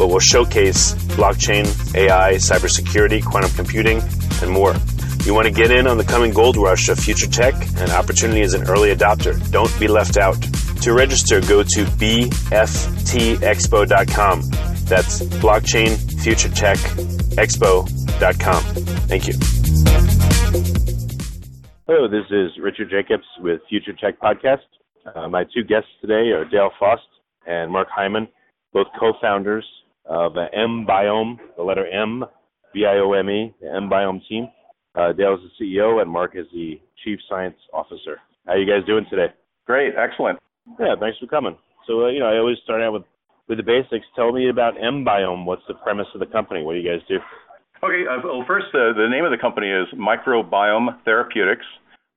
but will showcase blockchain, AI, cybersecurity, quantum computing, and more. You want to get in on the coming gold rush of future tech and opportunity as an early adopter. Don't be left out. To register, go to bftexpo.com. That's blockchainfuturetechexpo.com. Thank you. Hello, this is Richard Jacobs with Future Tech Podcast. Uh, my two guests today are Dale Faust and Mark Heiman, both co-founders of uh, M Biome, the letter M, B I O M E, the M Biome team. Uh, Dale is the CEO, and Mark is the Chief Science Officer. How are you guys doing today? Great, excellent. Yeah, thanks for coming. So, uh, you know, I always start out with with the basics. Tell me about M Biome. What's the premise of the company? What do you guys do? Okay, uh, well, first, uh, the name of the company is Microbiome Therapeutics.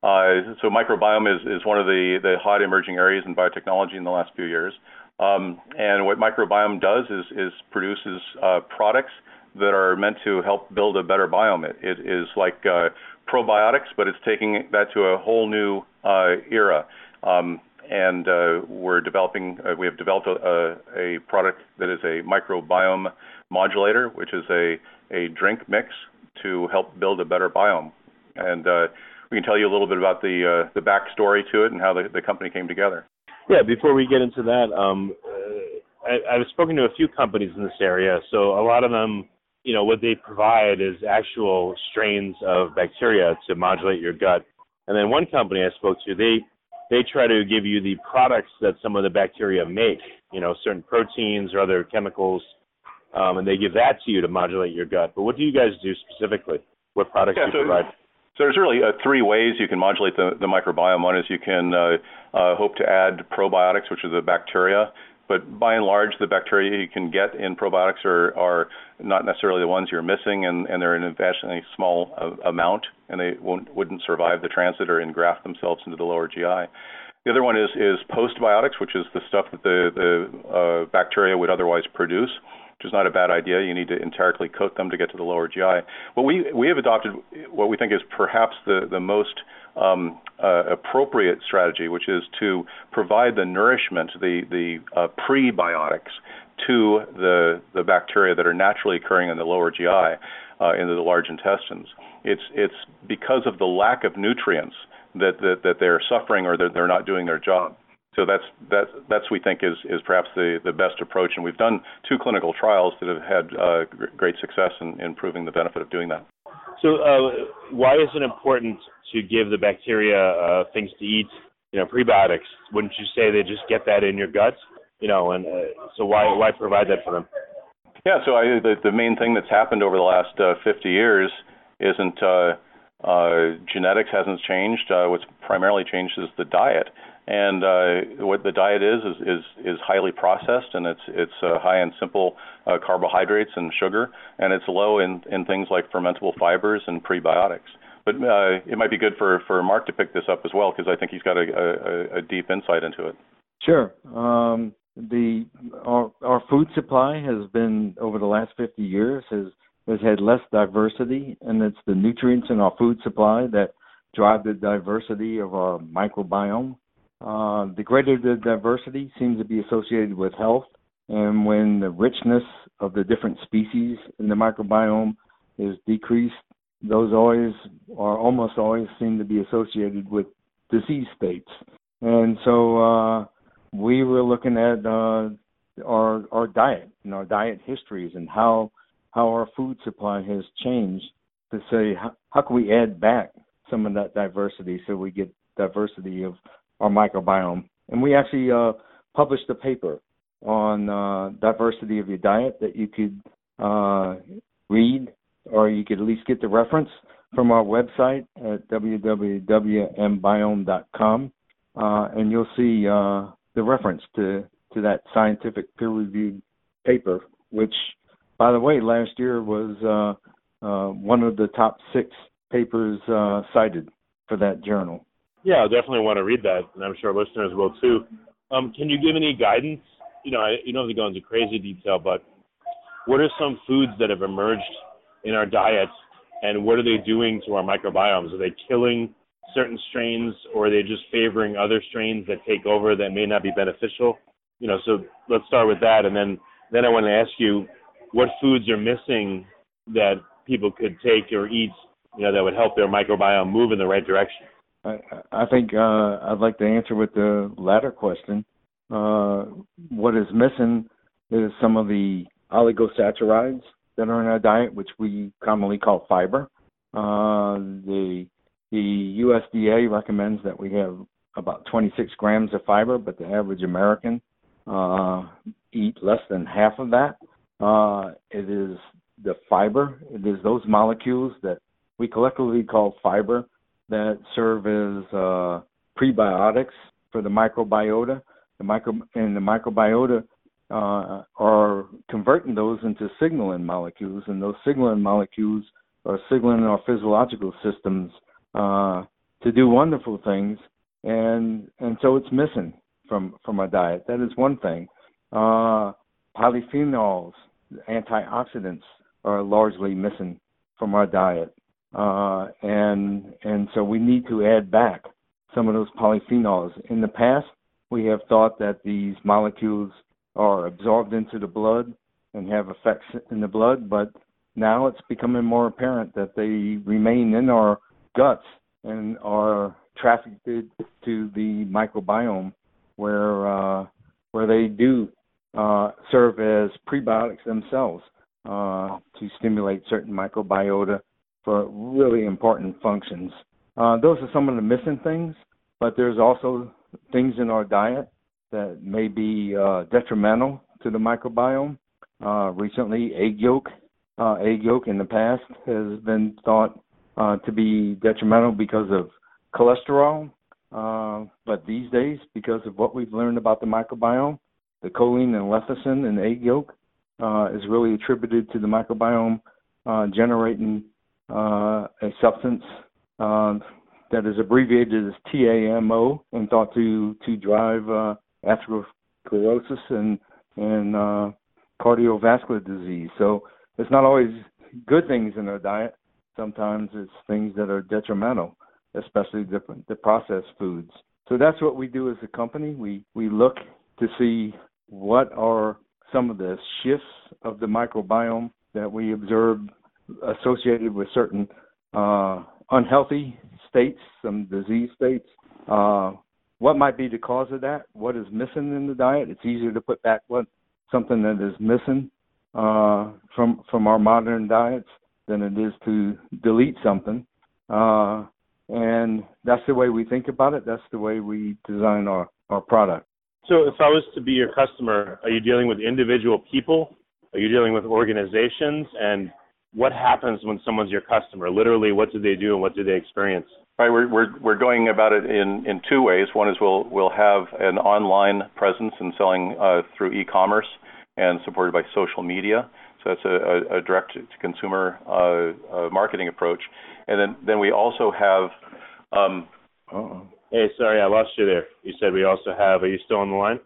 Uh, so microbiome is, is one of the, the hot emerging areas in biotechnology in the last few years. Um, and what microbiome does is, is produces uh, products that are meant to help build a better biome. It, it is like uh, probiotics, but it's taking that to a whole new uh, era. Um, and uh, we're developing, uh, we have developed a, a, product that is a microbiome modulator, which is a, a drink mix to help build a better biome. And uh, we can tell you a little bit about the the backstory to it and how the, the company came together. Yeah, before we get into that, um, uh, I, I've spoken to a few companies in this area. So a lot of them, you know, what they provide is actual strains of bacteria to modulate your gut. And then one company I spoke to, they they try to give you the products that some of the bacteria make, you know, certain proteins or other chemicals, um, and they give that to you to modulate your gut. But what do you guys do specifically? What products yeah, do you so, provide? So there's really uh, three ways you can modulate the, the microbiome. One is you can uh, uh, hope to add probiotics, which are the bacteria. But by and large, the bacteria you can get in probiotics are, are not necessarily the ones you're missing, and, and they're in a vastly small uh, amount, and they won't, wouldn't survive the transit or engraft themselves into the lower GI. The other one is, is postbiotics, which is the stuff that the, the uh, bacteria would otherwise produce which is not a bad idea. You need to enterically coat them to get to the lower GI. Well, we we have adopted what we think is perhaps the the most um, uh, appropriate strategy, which is to provide the nourishment, the the uh, prebiotics to the the bacteria that are naturally occurring in the lower GI, uh, into the large intestines. It's it's because of the lack of nutrients that that, that they're suffering or that they're not doing their job. So that's that's that's we think is is perhaps the the best approach, and we've done two clinical trials that have had uh, great success in, in proving the benefit of doing that. So uh, why is it important to give the bacteria uh, things to eat? You know, prebiotics. Wouldn't you say they just get that in your gut? You know, and uh, so why why provide that for them? Yeah, so I, the, the main thing that's happened over the last uh, 50 years isn't uh, uh, genetics hasn't changed. Uh, what's primarily changed is the diet, and uh, what the diet is is is, is highly processed, and it's it's uh, high in simple uh, carbohydrates and sugar, and it's low in in things like fermentable fibers and prebiotics. But uh, it might be good for for Mark to pick this up as well because I think he's got a, a, a deep insight into it. Sure. Um, the our, our food supply has been over the last 50 years has has had less diversity, and it's the nutrients in our food supply that drive the diversity of our microbiome. Uh, the greater the diversity seems to be associated with health, and when the richness of the different species in the microbiome is decreased, those always or almost always seem to be associated with disease states. And so uh, we were looking at uh, our our diet and our diet histories and how how our food supply has changed to say how, how can we add back some of that diversity so we get diversity of our microbiome. And we actually uh, published a paper on uh, diversity of your diet that you could uh, read or you could at least get the reference from our website at www.mbiome.com, uh, and you'll see uh, the reference to, to that scientific peer-reviewed paper, which, by the way, last year was uh, one of the top six papers cited for that journal. Yeah, I definitely want to read that, and I'm sure listeners will too. Um, can you give any guidance? You know, I, you don't have to go into crazy detail, but what are some foods that have emerged in our diets, and what are they doing to our microbiomes? Are they killing certain strains, or are they just favoring other strains that take over that may not be beneficial? You know, so let's start with that, and then then I want to ask you what foods are missing that people could take or eat, you know, that would help their microbiome move in the right direction. I, I think uh, I'd like to answer with the latter question. Uh, what is missing is some of the oligosaccharides that are in our diet, which we commonly call fiber. Uh, the the USDA recommends that we have about 26 grams of fiber, but the average American uh, eat less than half of that. Uh, it is the fiber, it is those molecules that we collectively call fiber that serve as uh, prebiotics for the microbiota. The micro and the microbiota uh, are converting those into signaling molecules, and those signaling molecules are signaling our physiological systems uh, to do wonderful things, and and so it's missing from from our diet. That is one thing. Uh, polyphenols, antioxidants, are largely missing from our diet, uh, and and so we need to add back some of those polyphenols. In the past, we have thought that these molecules are absorbed into the blood and have effects in the blood, but now it's becoming more apparent that they remain in our guts and are trafficked to the microbiome where uh, where they do uh, serve as prebiotics themselves uh, to stimulate certain microbiota for really important functions. Uh, those are some of the missing things, but there's also things in our diet that may be uh, detrimental to the microbiome. Uh, recently, egg yolk, uh, egg yolk in the past has been thought uh, to be detrimental because of cholesterol. Uh, but these days, because of what we've learned about the microbiome, the choline and lecithin in egg yolk is really attributed to the microbiome generating a substance that is abbreviated as TMAO and thought to to drive uh, atherosclerosis and and uh, cardiovascular disease. So it's not always good things in our diet. Sometimes it's things that are detrimental, especially the, the processed foods. So that's what we do as a company. We we look to see what are some of the shifts of the microbiome that we observe associated with certain uh, unhealthy states, some disease states. Uh, what might be the cause of that? What is missing in the diet? It's easier to put back what something that is missing uh, from from our modern diets than it is to delete something. Uh, and that's the way we think about it. That's the way we design our, our product. So, if I was to be your customer, are you dealing with individual people Are you dealing with organizations? And what happens when someone's your customer? Literally, what do they do and what do they experience? Right, we're we're we're going about it in in two ways. One is we'll we'll have an online presence and selling uh, through e-commerce and supported by social media. So that's a, a, a direct to consumer uh, uh, marketing approach. And then then we also have. Um, Hey, sorry, I lost you there. You said we also have. Are you still on the line?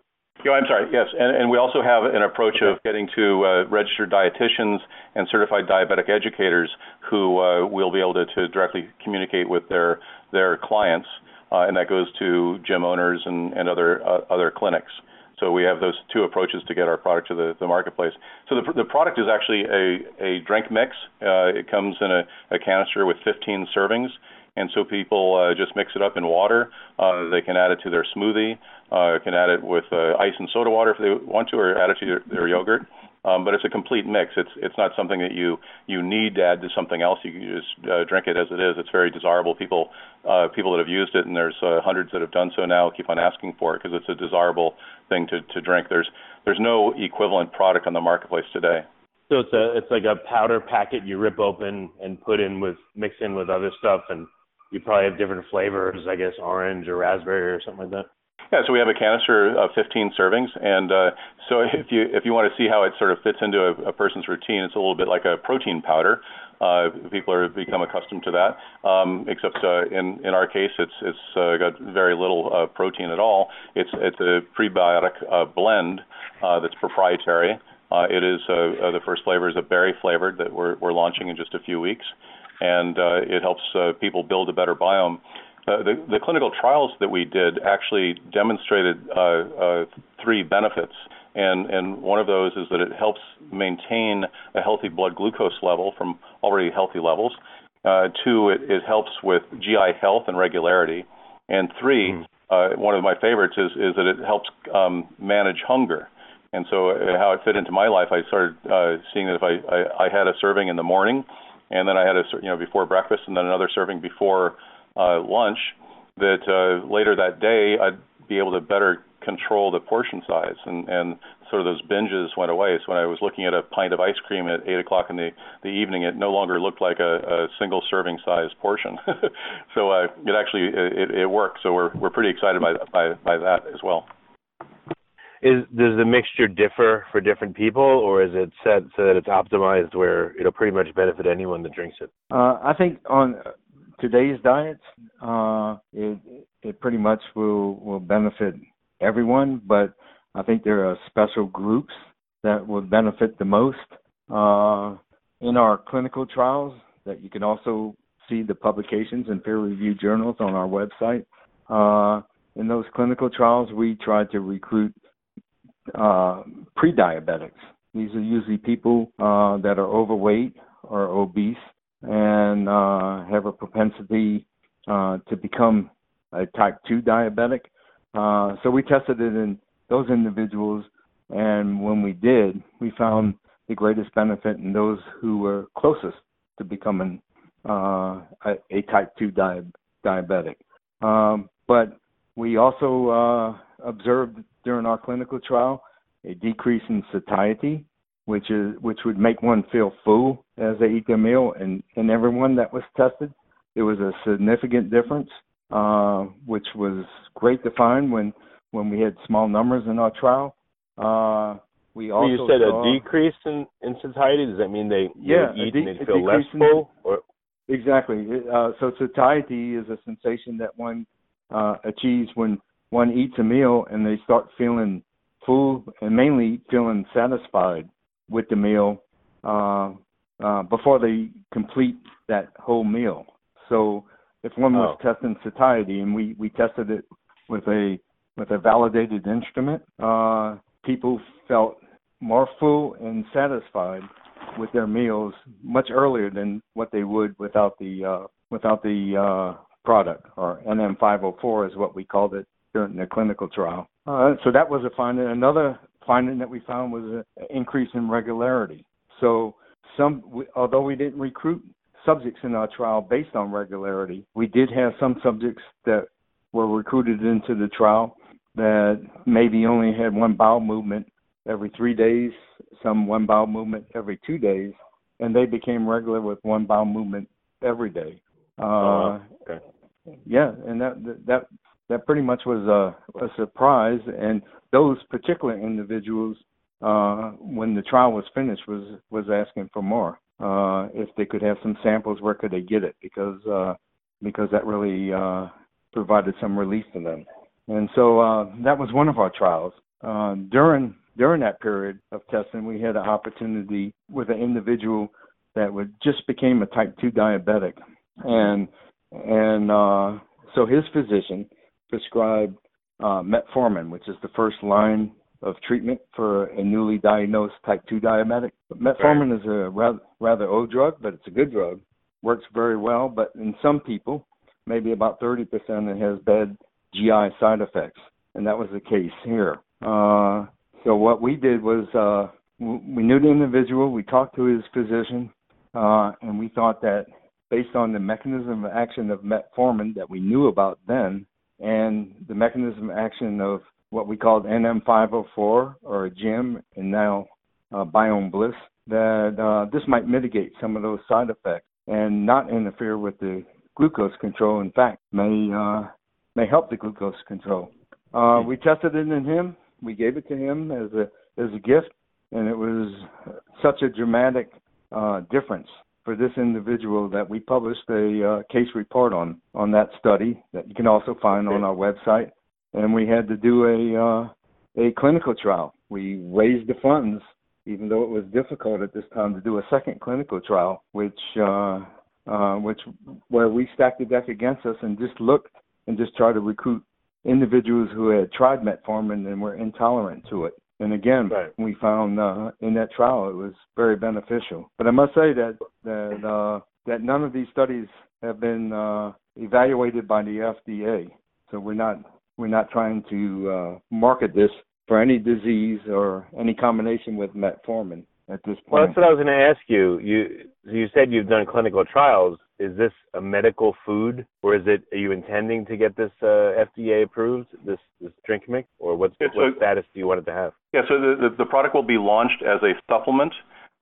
Yeah, I'm sorry. Yes, and, and we also have an approach of getting to uh, registered dietitians and certified diabetic educators who uh, will be able to, directly communicate with their their clients, uh, and that goes to gym owners and, other other clinics. So we have those two approaches to get our product to the, marketplace. So the, the product is actually a, drink mix. It comes in a canister with 15 servings and so people uh, just mix it up in water. Uh, they can add it to their smoothie, uh, can add it with uh, ice and soda water if they want to, or add it to their, their yogurt. Um, but it's a complete mix. It's it's not something that you you need to add to something else. You can just uh, drink it as it is. It's very desirable. People uh, people that have used it, and there's uh, hundreds that have done so now, keep on asking for it because it's a desirable thing to to drink. There's there's no equivalent product on the marketplace today. So it's a it's like a powder packet you rip open and put in with mix in with other stuff and you probably have different flavors, I guess orange or raspberry or something like that. Yeah, so we have a canister of 15 servings, and uh, so if you if you want to see how it sort of fits into a, a person's routine, it's a little bit like a protein powder. Uh, people are become accustomed to that, um, except uh, in in our case, it's it's uh, got very little uh, protein at all. It's it's a prebiotic uh, blend uh, that's proprietary. Uh, it is uh, uh, the first flavor is a berry flavored that we're we're launching in just a few weeks and uh, it helps uh, people build a better biome. Uh, the, the clinical trials that we did actually demonstrated uh, uh, three benefits, and, and one of those is that it helps maintain a healthy blood glucose level from already healthy levels. Uh, two, it, helps with GI health and regularity, and three, mm. uh, one of my favorites is is that it helps um, manage hunger. And so, uh, how it fit into my life, I started uh, seeing that if I, I, I had a serving in the morning, and then I had a you know before breakfast and then another serving before uh, lunch. That uh, later that day I'd be able to better control the portion size and and sort of those binges went away. So when I was looking at a pint of ice cream at eight o'clock in the the evening, it no longer looked like a, a single serving size portion. so uh, it actually it, it worked. So we're we're pretty excited by by by that as well is does the mixture differ for different people, or is it set so that it's optimized where it'll pretty much benefit anyone that drinks it? Uh, I think on today's diets, uh, it it pretty much will will benefit everyone, but I think there are special groups that would benefit the most. Uh, in our clinical trials, that you can also see the publications and peer-reviewed journals on our website. Uh, in those clinical trials, we try to recruit uh, pre-diabetics. These are usually people uh, that are overweight or obese and uh, have a propensity uh, to become a type 2 diabetic. Uh, so we tested it in those individuals, and when we did, we found the greatest benefit in those who were closest to becoming uh, a, a, type 2 di- diabetic. Um, but we also uh, observed during our clinical trial a decrease in satiety, which is which would make one feel full as they eat their meal. And in everyone that was tested, there was a significant difference, uh, which was great to find when when we had small numbers in our trial. Uh, we also you said saw, a decrease in, in satiety. Does that mean they yeah, eat de- and they feel less full? Or? Exactly. Uh, so satiety is a sensation that one uh, achieves when one eats a meal and they start feeling full and mainly feeling satisfied with the meal uh, uh, before they complete that whole meal. So if one was oh. testing satiety and we, we tested it with a with a validated instrument, uh, people felt more full and satisfied with their meals much earlier than what they would without the uh, without the uh, product or NM504 is what we called it during the clinical trial. Uh, so that was a finding. Another finding that we found was an increase in regularity. So some, although we didn't recruit subjects in our trial based on regularity, we did have some subjects that were recruited into the trial that maybe only had one bowel movement every three days, some one bowel movement every two days, and they became regular with one bowel movement every day. Uh, oh, okay. Yeah, and that that that pretty much was a, a surprise. And those particular individuals, uh, when the trial was finished, was was asking for more. Uh, if they could have some samples, where could they get it? Because uh, because that really uh, provided some relief to them. And so uh, that was one of our trials. Uh, during during that period of testing, we had an opportunity with an individual that would just became a type two diabetic, and and uh, so his physician prescribed uh, metformin, which is the first line of treatment for a newly diagnosed type 2 diabetic. Metformin right. is a rather, rather old drug, but it's a good drug. Works very well, but in some people, maybe about 30%, it has bad GI side effects, and that was the case here. Uh, so what we did was uh, we knew the individual, we talked to his physician, uh, and we thought that based on the mechanism of action of metformin that we knew about then, and the mechanism of action of what we called NM504 or GIM, and now uh, Biome Bliss, that uh, this might mitigate some of those side effects and not interfere with the glucose control. In fact, may uh, may help the glucose control. Uh, we tested it in him. We gave it to him as a as a gift, and it was such a dramatic uh, difference for this individual that we published a uh, case report on on that study that you can also find on our website. And we had to do a uh, a clinical trial. We raised the funds, even though it was difficult at this time to do a second clinical trial, which uh, uh, which where we stacked the deck against us and just looked and just tried to recruit individuals who had tried metformin and were intolerant to it. And again, right. we found uh, in that trial it was very beneficial. But I must say that that uh, that none of these studies have been uh, evaluated by the FDA. So we're not we're not trying to uh, market this for any disease or any combination with metformin at this point. Well, that's what I was going to ask you. You you said you've done clinical trials. Is this a medical food, or is it? Are you intending to get this uh, FDA approved? This this drink mix, or what's what status do you want it to have? Yeah, so the, the, the product will be launched as a supplement,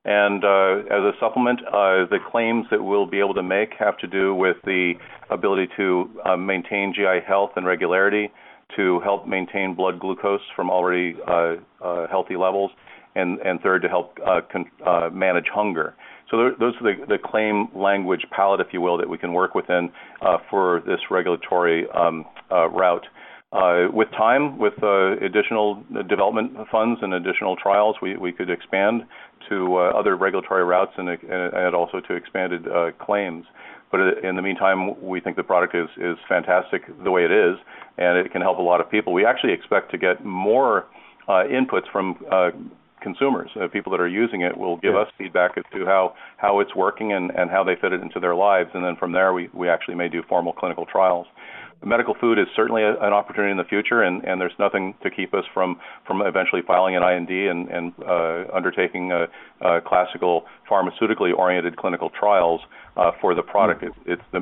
and uh, as a supplement, uh, the claims that we'll be able to make have to do with the ability to uh, maintain GI health and regularity, to help maintain blood glucose from already uh, uh, healthy levels, and, and third, to help uh, con- uh, manage hunger. So those are the, the claim language palette, if you will, that we can work within uh, for this regulatory um, uh, route. Uh, with time, with uh, additional development funds and additional trials, we, we could expand to uh, other regulatory routes and, and also to expanded uh, claims. But in the meantime, we think the product is, is fantastic the way it is, and it can help a lot of people. We actually expect to get more inputs from consumers. Uh, people that are using it will give yeah. us feedback as to how, how it's working and, and how they fit it into their lives. And then from there, we, we actually may do formal clinical trials. Medical food is certainly a, an opportunity in the future, and, and there's nothing to keep us from, from eventually filing an IND and, and uh, undertaking a, a classical pharmaceutically oriented clinical trials uh, for the product. Mm. It, it's the,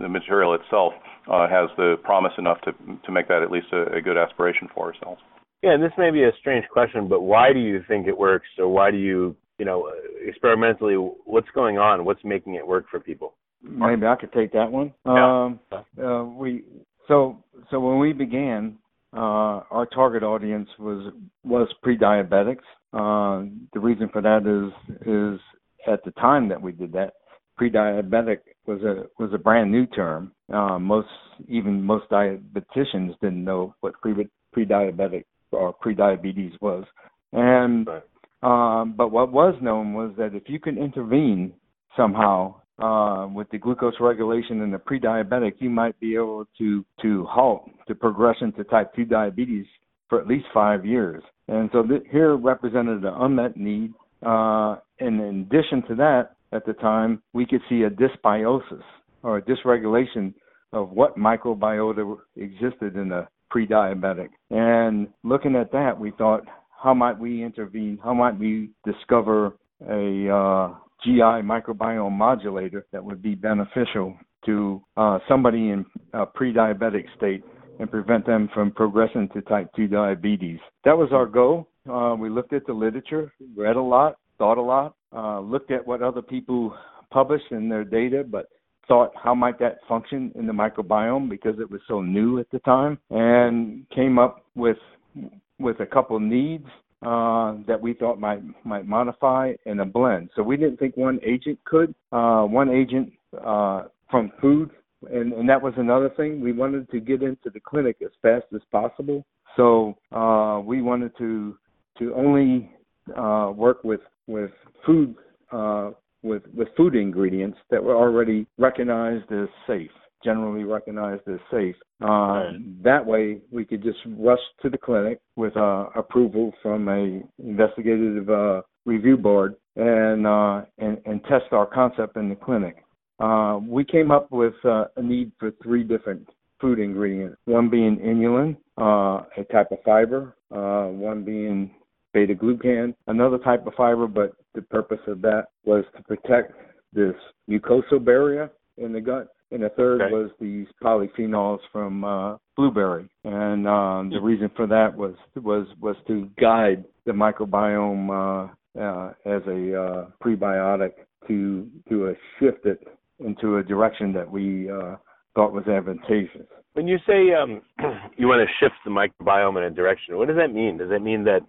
the material itself uh, has the promise enough to, to make that at least a, a good aspiration for ourselves. Yeah, and this may be a strange question, but why do you think it works, or why do you, you know, experimentally, what's going on? What's making it work for people? Maybe I could take that one. Yeah. Um, uh, we so so when we began, uh, our target audience was was pre-diabetics. Uh, the reason for that is is at the time that we did that, pre-diabetic was a was a brand new term. Uh, most even most diabeticians didn't know what pre pre-diabetic or pre-diabetes was. And right. um, but what was known was that if you can intervene somehow uh, with the glucose regulation in the pre-diabetic, you might be able to to halt the progression to type 2 diabetes for at least five years. And so th- here represented an unmet need. Uh, and in addition to that, at the time, we could see a dysbiosis or a dysregulation of what microbiota existed in the pre-diabetic. And looking at that, we thought, how might we intervene? How might we discover a uh, GI microbiome modulator that would be beneficial to uh, somebody in a pre-diabetic state and prevent them from progressing to type 2 diabetes. That was our goal. uh, we looked at the literature, read a lot, thought a lot, uh, looked at what other people published in their data, but thought how might that function in the microbiome because it was so new at the time, and came up with with a couple needs uh, that we thought might might modify in a blend. So we didn't think one agent could. Uh, one agent uh, from food, and, and that was another thing. We wanted to get into the clinic as fast as possible. So uh, we wanted to to only uh, work with with food uh, with with food ingredients that were already recognized as safe, generally recognized as safe. Uh, right. That way, we could just rush to the clinic with uh, approval from a investigative uh, review board and, uh, and and test our concept in the clinic. Uh, we came up with uh, a need for three different food ingredients. One being inulin, a type of fiber. one being beta glucan, another type of fiber, but the purpose of that was to protect this mucosal barrier in the gut. And the third okay. was these polyphenols from uh, blueberry, and um, the reason for that was was was to guide the microbiome uh, uh, as a uh, prebiotic to to a shift it into a direction that we uh, thought was advantageous. When you say um, you want to shift the microbiome in a direction, what does that mean? Does that mean that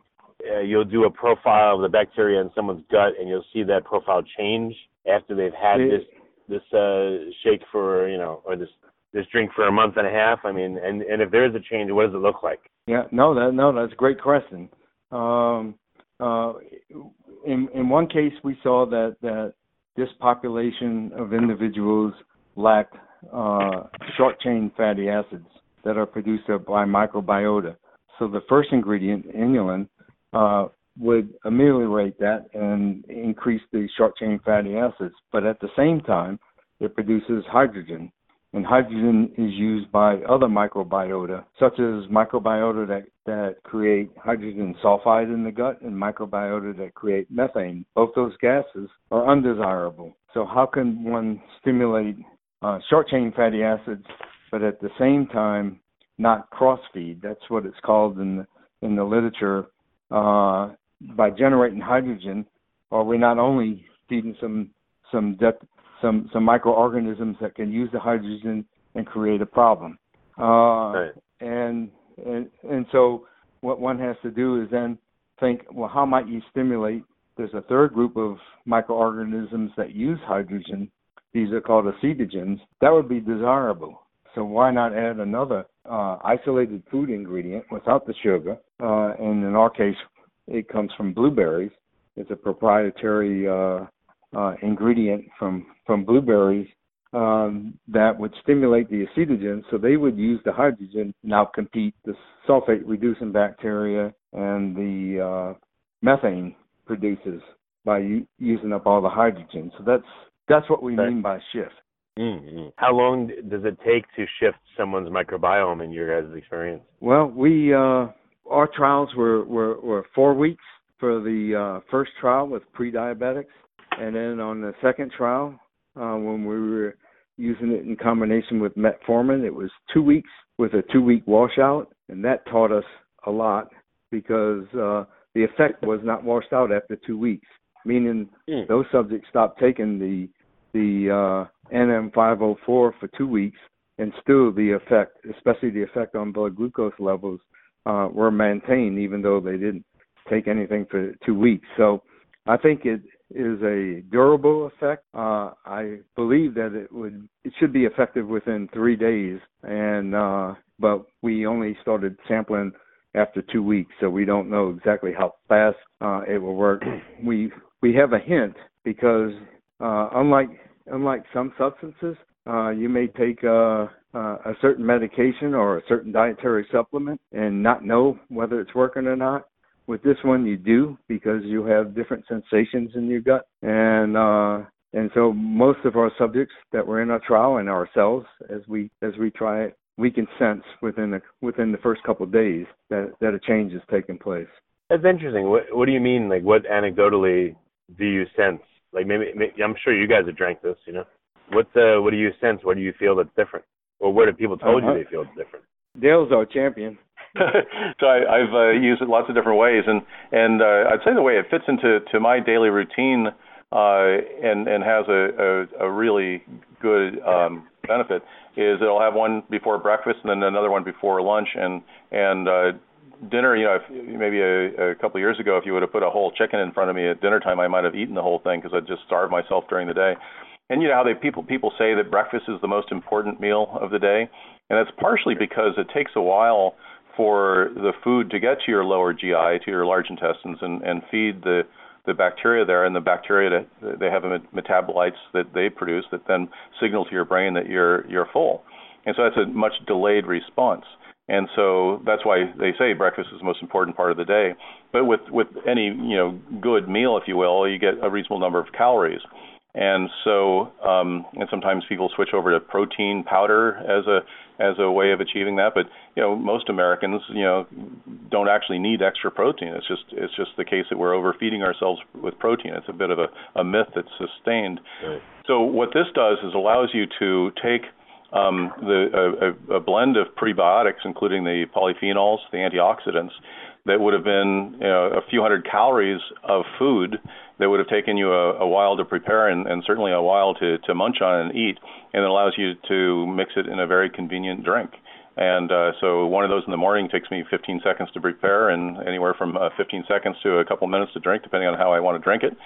uh, you'll do a profile of the bacteria in someone's gut, and you'll see that profile change after they've had this this uh, shake for you know or this this drink for a month and a half. I mean, and and if there is a change, what does it look like? Yeah, no, that no, that's a great question. Um, uh, in in one case, we saw that that this population of individuals lacked uh, short chain fatty acids that are produced by microbiota. So the first ingredient, inulin, uh, would ameliorate that and increase the short chain fatty acids. But at the same time, it produces hydrogen. And hydrogen is used by other microbiota, such as microbiota that, that create hydrogen sulfide in the gut and microbiota that create methane. Both those gases are undesirable. So, how can one stimulate uh, short chain fatty acids, but at the same time not cross feed? That's what it's called in the, in the literature uh, by generating hydrogen, or we're not only feeding some some some some microorganisms that can use the hydrogen and create a problem. Uh, right. And and and so what one has to do is then think, well, how might you stimulate? There's a third group of microorganisms that use hydrogen. These are called acetogens. That would be desirable. So why not add another uh, isolated food ingredient without the sugar? Uh, and in our case, it comes from blueberries. It's a proprietary uh, uh, ingredient from from blueberries um, that would stimulate the acetogens, so they would use the hydrogen now compete the sulfate reducing bacteria and the uh, methane produces by u- using up all the hydrogen. So that's that's what we mean by shift. Mm-hmm. How long does it take to shift someone's microbiome in your guys' experience? Well, we uh, our trials were, were, were four weeks for the uh, first trial with pre-diabetics, and then on the second trial, uh, when we were using it in combination with metformin, it was two weeks with a two-week washout, and that taught us a lot because uh, the effect was not washed out after two weeks, meaning mm. those subjects stopped taking the the uh, NM504 for two weeks, and still the effect, especially the effect on blood glucose levels, uh, were maintained even though they didn't take anything for two weeks. So I think it is a durable effect. Uh, I believe that it would it should be effective within three days, and uh, but we only started sampling after two weeks, so we don't know exactly how fast uh, it will work. We we have a hint because uh, unlike unlike some substances, uh, you may take uh, uh, a certain medication or a certain dietary supplement and not know whether it's working or not. With this one, you do because you have different sensations in your gut, and uh, and so most of our subjects that were in our trial and ourselves, as we as we try it, we can sense within the within the first couple of days that that a change is taking place. That's interesting. What what do you mean? Like, what anecdotally do you sense? Like, maybe, maybe I'm sure you guys have drank this, you know. What uh, what do you sense? What do you feel that's different? Or what have people told uh-huh. you they feel different? Dale's our champion. so I, I've uh, used it lots of different ways, and and uh, I'd say the way it fits into to my daily routine uh, and and has a, a, a really good um, benefit is it'll have one before breakfast and then another one before lunch and and uh, dinner. You know, if, maybe a, a couple of years ago, if you would have put a whole chicken in front of me at dinner time, I might have eaten the whole thing because I'd just starved myself during the day. And you know how they people people say that breakfast is the most important meal of the day, and that's partially because it takes a while for the food to get to your lower GI, to your large intestines, and and feed the the bacteria there, and the bacteria they have metabolites that they produce that then signal to your brain that you're you're full, and so that's a much delayed response. And so that's why they say breakfast is the most important part of the day. But with with any you know good meal, if you will, you get a reasonable number of calories. And so, um, and sometimes people switch over to protein powder as a as a way of achieving that. But you know, most Americans, you know, don't actually need extra protein. It's just it's just the case that we're overfeeding ourselves with protein. It's a bit of a, a myth that's sustained. Right. So what this does is allows you to take um, the, a, a blend of prebiotics, including the polyphenols, the antioxidants, that would have been you know, a few hundred calories of food that would have taken you a, a while to prepare and, and certainly a while to, to munch on and eat, and it allows you to mix it in a very convenient drink. And uh, so one of those in the morning takes me 15 seconds to prepare, and anywhere from uh, 15 seconds to a couple minutes to drink, depending on how I want to drink it.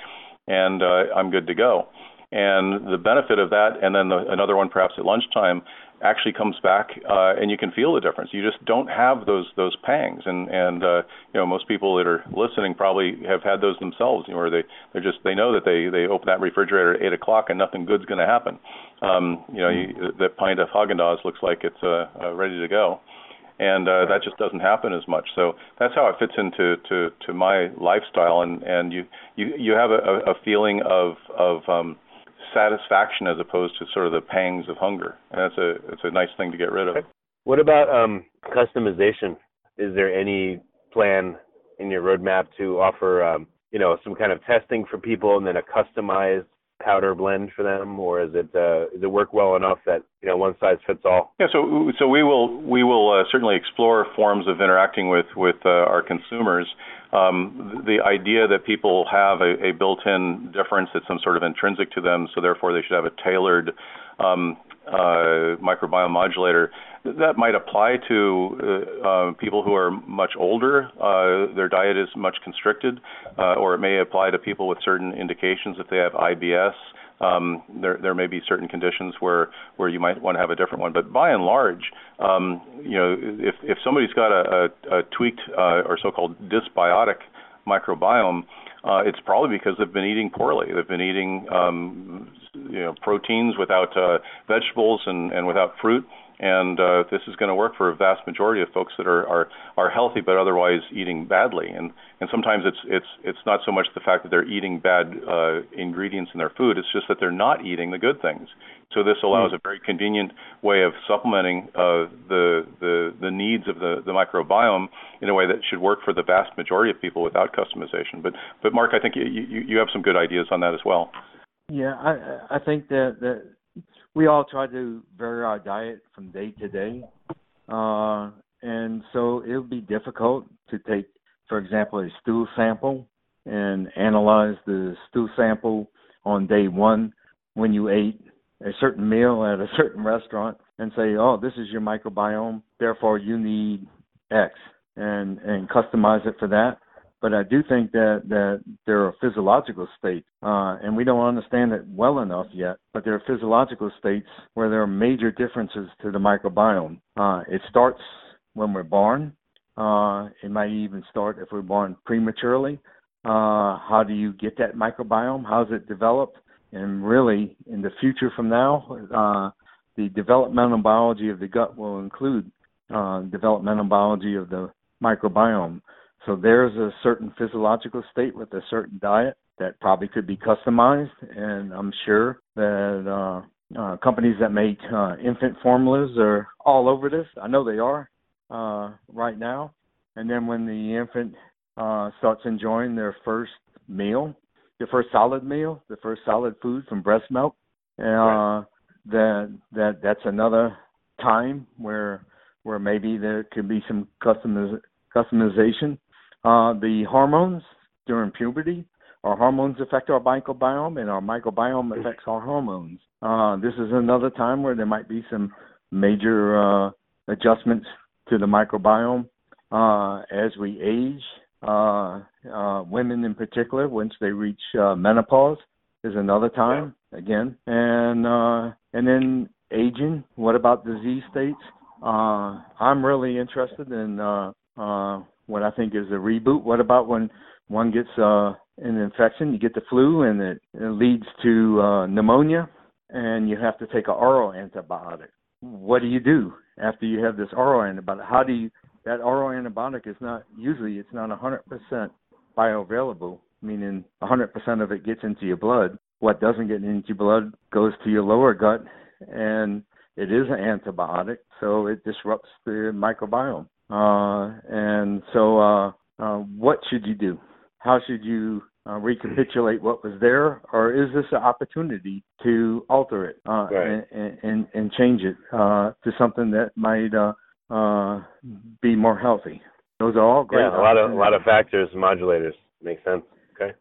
And uh, I'm good to go. And the benefit of that, and then the, another one perhaps at lunchtime, actually comes back, uh, and you can feel the difference. You just don't have those those pangs, and and uh, you know most people that are listening probably have had those themselves, you know, where they they just they know that they they open that refrigerator at eight o'clock and nothing good's going to happen. Um, you know, you, that pint of Haagen-Dazs looks like it's uh, uh, ready to go and uh, that just doesn't happen as much. So that's how it fits into to, to my lifestyle, and and you you you have a, a feeling of of um, satisfaction as opposed to sort of the pangs of hunger. And that's a it's a nice thing to get rid of. What about um, customization? Is there any plan in your roadmap to offer um, you know some kind of testing for people and then a customized powder blend for them, or is it uh, does it work well enough that you know one size fits all? Yeah, so so we will we will uh, certainly explore forms of interacting with with uh, our consumers. Um, the idea that people have a, a built-in difference that's some sort of intrinsic to them, so therefore they should have a tailored um, uh, microbiome modulator. That might apply to uh, uh, people who are much older. Uh, their diet is much constricted, uh, or it may apply to people with certain indications if they have IBS. Um, there, there may be certain conditions where, where you might want to have a different one. But by and large, um, you know, if, if somebody's got a, a, a tweaked uh, or so-called dysbiotic microbiome, uh, it's probably because they've been eating poorly. They've been eating um, you know proteins without uh, vegetables and, and without fruit and uh, this is going to work for a vast majority of folks that are, are are healthy but otherwise eating badly. And and sometimes it's it's it's not so much the fact that they're eating bad uh, ingredients in their food; it's just that they're not eating the good things. So this allows a very convenient way of supplementing uh, the the the needs of the the microbiome in a way that should work for the vast majority of people without customization. But but Mark, I think you you, you have some good ideas on that as well. Yeah, I I think that that we all try to vary our diet from day to day. Uh, and so it would be difficult to take, for example, a stool sample and analyze the stool sample on day one when you ate a certain meal at a certain restaurant and say, oh, this is your microbiome, therefore you need X, and and customize it for that. But I do think that that there are physiological states, uh, and we don't understand it well enough yet. But there are physiological states where there are major differences to the microbiome. Uh, it starts when we're born. Uh, it might even start if we're born prematurely. Uh, how do you get that microbiome? How's it developed? And really, in the future from now, uh, the developmental biology of the gut will include uh, developmental biology of the microbiome. So there's a certain physiological state with a certain diet that probably could be customized, and I'm sure that uh, uh, companies that make uh, infant formulas are all over this. I know they are uh, right now. And then when the infant uh, starts enjoying their first meal, their first solid meal, the first solid food from breast milk, uh, right. that that that's another time where where maybe there could be some customiz- customization. Uh, the hormones during puberty, our hormones affect our microbiome, and our microbiome affects our hormones. Uh, this is another time where there might be some major uh, adjustments to the microbiome uh, as we age. Uh, uh, women in particular, once they reach menopause, is another time again, and and then aging. What about disease states? I'm really interested in uh, what I think is a reboot. What about when one gets uh, an infection, you get the flu, and it, it leads to uh, pneumonia, and you have to take an oral antibiotic. What do you do after you have this oral antibiotic? How do you that oral antibiotic is not usually it's not 100% bioavailable, meaning 100% of it gets into your blood. What doesn't get into your blood goes to your lower gut, and it is an antibiotic, so it disrupts the microbiome. Uh, and so, uh, uh, what should you do? How should you uh, recapitulate what was there, or is this an opportunity to alter it uh, right. and, and, and change it uh, to something that might uh, uh, be more healthy? Those are all great. Yeah, a lot of a lot of factors, modulators makes sense. Okay,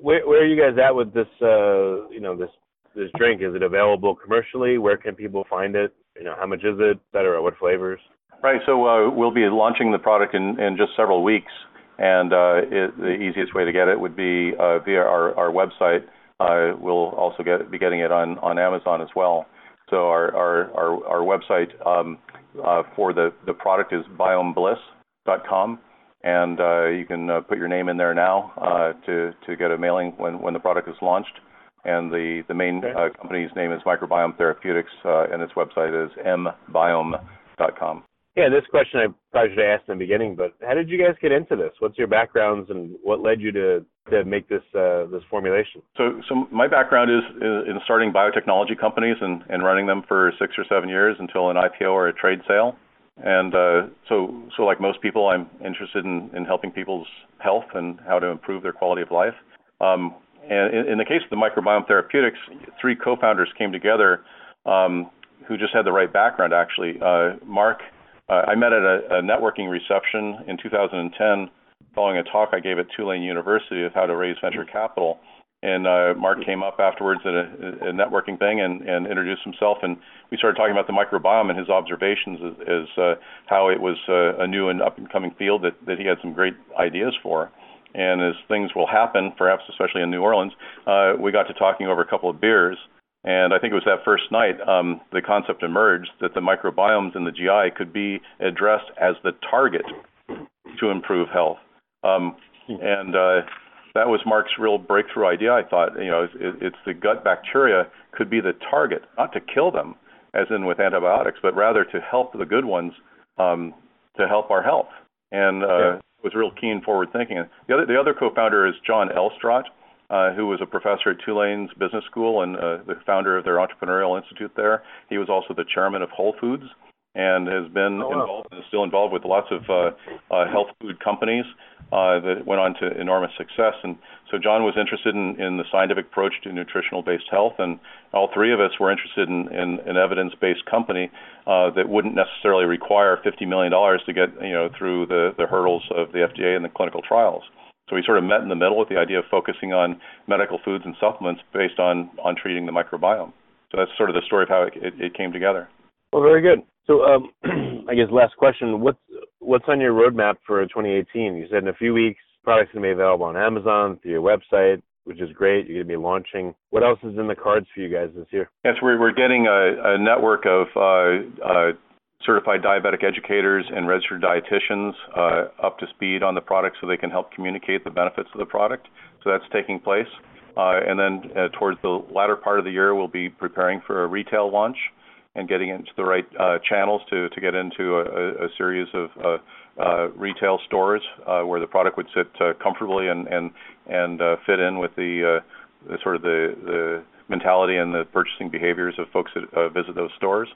where where are you guys at with this? Uh, you know, this this drink? Is it available commercially? Where can people find it? You know, how much is it, et cetera? What flavors? Right. So uh, we'll be launching the product in, in just several weeks, and uh, it, the easiest way to get it would be uh, via our, our website. Uh, we'll also get, be getting it on, on Amazon as well. So our our our, our website um, uh, for the, the product is biomebliss.com, and uh, you can uh, put your name in there now uh, to to get a mailing when when the product is launched. And the the main uh, company's name is Microbiome Therapeutics, uh, and its website is mbiome.com. Yeah, this question I probably should have asked in the beginning, but how did you guys get into this? What's your backgrounds and what led you to to make this uh, this formulation? So, so my background is, in starting biotechnology companies and, and running them for six or seven years until an IPO or a trade sale. And uh, so, so like most people, I'm interested in, in helping people's health and how to improve their quality of life. Um, and in, in the case of the microbiome therapeutics, three co-founders came together um, who just had the right background. Actually, uh, Mark uh, I met at a, a networking reception in 2010 following a talk I gave at Tulane University of how to raise venture capital. And uh, Mark came up afterwards at a, a networking thing and, and introduced himself, and we started talking about the microbiome and his observations as, as uh, how it was uh, a new and up and coming field that, that he had some great ideas for. And as things will happen, perhaps especially in New Orleans, uh, we got to talking over a couple of beers. And I think it was that first night um, the concept emerged that the microbiomes in the GI could be addressed as the target to improve health. Um, and uh, that was Mark's real breakthrough idea. I thought, you know, it, it's the gut bacteria could be the target, not to kill them, as in with antibiotics, but rather to help the good ones um, to help our health. And uh, yeah. was real keen forward thinking. The other, the other co-founder is John Elstrott uh, who was a professor at Tulane's Business School and uh, the founder of their entrepreneurial institute there. He was also the chairman of Whole Foods and has been oh, wow. involved and is still involved with lots of uh, uh, health food companies uh, that went on to enormous success. And so John was interested in, in the scientific approach to nutritional-based health, and all three of us were interested in, in an evidence-based company uh, that wouldn't necessarily require $50 million to get you know through the, the hurdles of the FDA and the clinical trials. So we sort of met in the middle with the idea of focusing on medical foods and supplements based on on treating the microbiome. So that's sort of the story of how it, it, it came together. Well, very good. So um, I guess last question: what's what's on your roadmap for 2018? You said in a few weeks products going to be available on Amazon through your website, which is great. You're going to be launching. What else is in the cards for you guys this year? Yes, we're we're getting a, a network of uh, uh, certified diabetic educators and registered dietitians uh, up to speed on the product so they can help communicate the benefits of the product. So that's taking place. Uh, and then uh, towards the latter part of the year, we'll be preparing for a retail launch and getting into the right uh, channels to, to get into a, series of uh, uh, retail stores where the product would sit comfortably and, fit in with the, sort of the, the mentality and the purchasing behaviors of folks that visit those stores.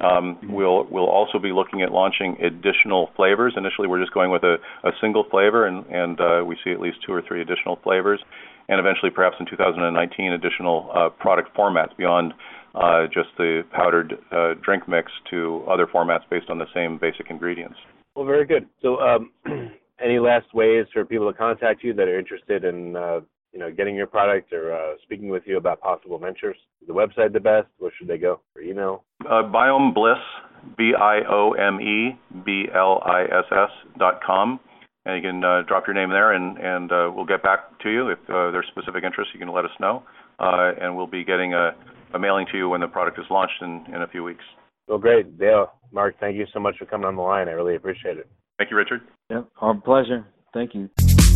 Um, we'll we'll also be looking at launching additional flavors. Initially, we're just going with a, single flavor, and uh, we see at least two or three additional flavors, and eventually, perhaps in 2019, additional uh, product formats beyond uh, just the powdered drink mix to other formats based on the same basic ingredients. Well, very good. So, um, any last ways for people to contact you that are interested in you know getting your product or uh, speaking with you about possible ventures? Is the website the best? Where should they go? For email? Uh, Biome Bliss, B I O M E B L I S S dot com. And you can uh, drop your name there, and and uh, we'll get back to you if uh, there's specific interest. You can let us know, uh, and we'll be getting a, a mailing to you when the product is launched in, in a few weeks. Well, great, Dale, Mark. Thank you so much for coming on the line. I really appreciate it. Thank you, Richard. Yeah, our pleasure. Thank you.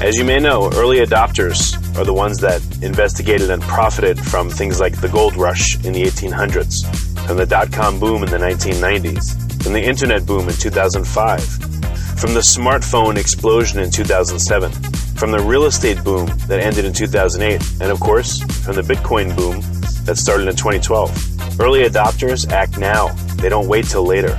As you may know, early adopters are the ones that investigated and profited from things like the gold rush in the 1800s, from the dot com boom in the 1990s, from the internet boom in 2005, from the smartphone explosion in 2007, from the real estate boom that ended in 2008, and of course, from the Bitcoin boom that started in 2012. Early adopters act now, they don't wait till later.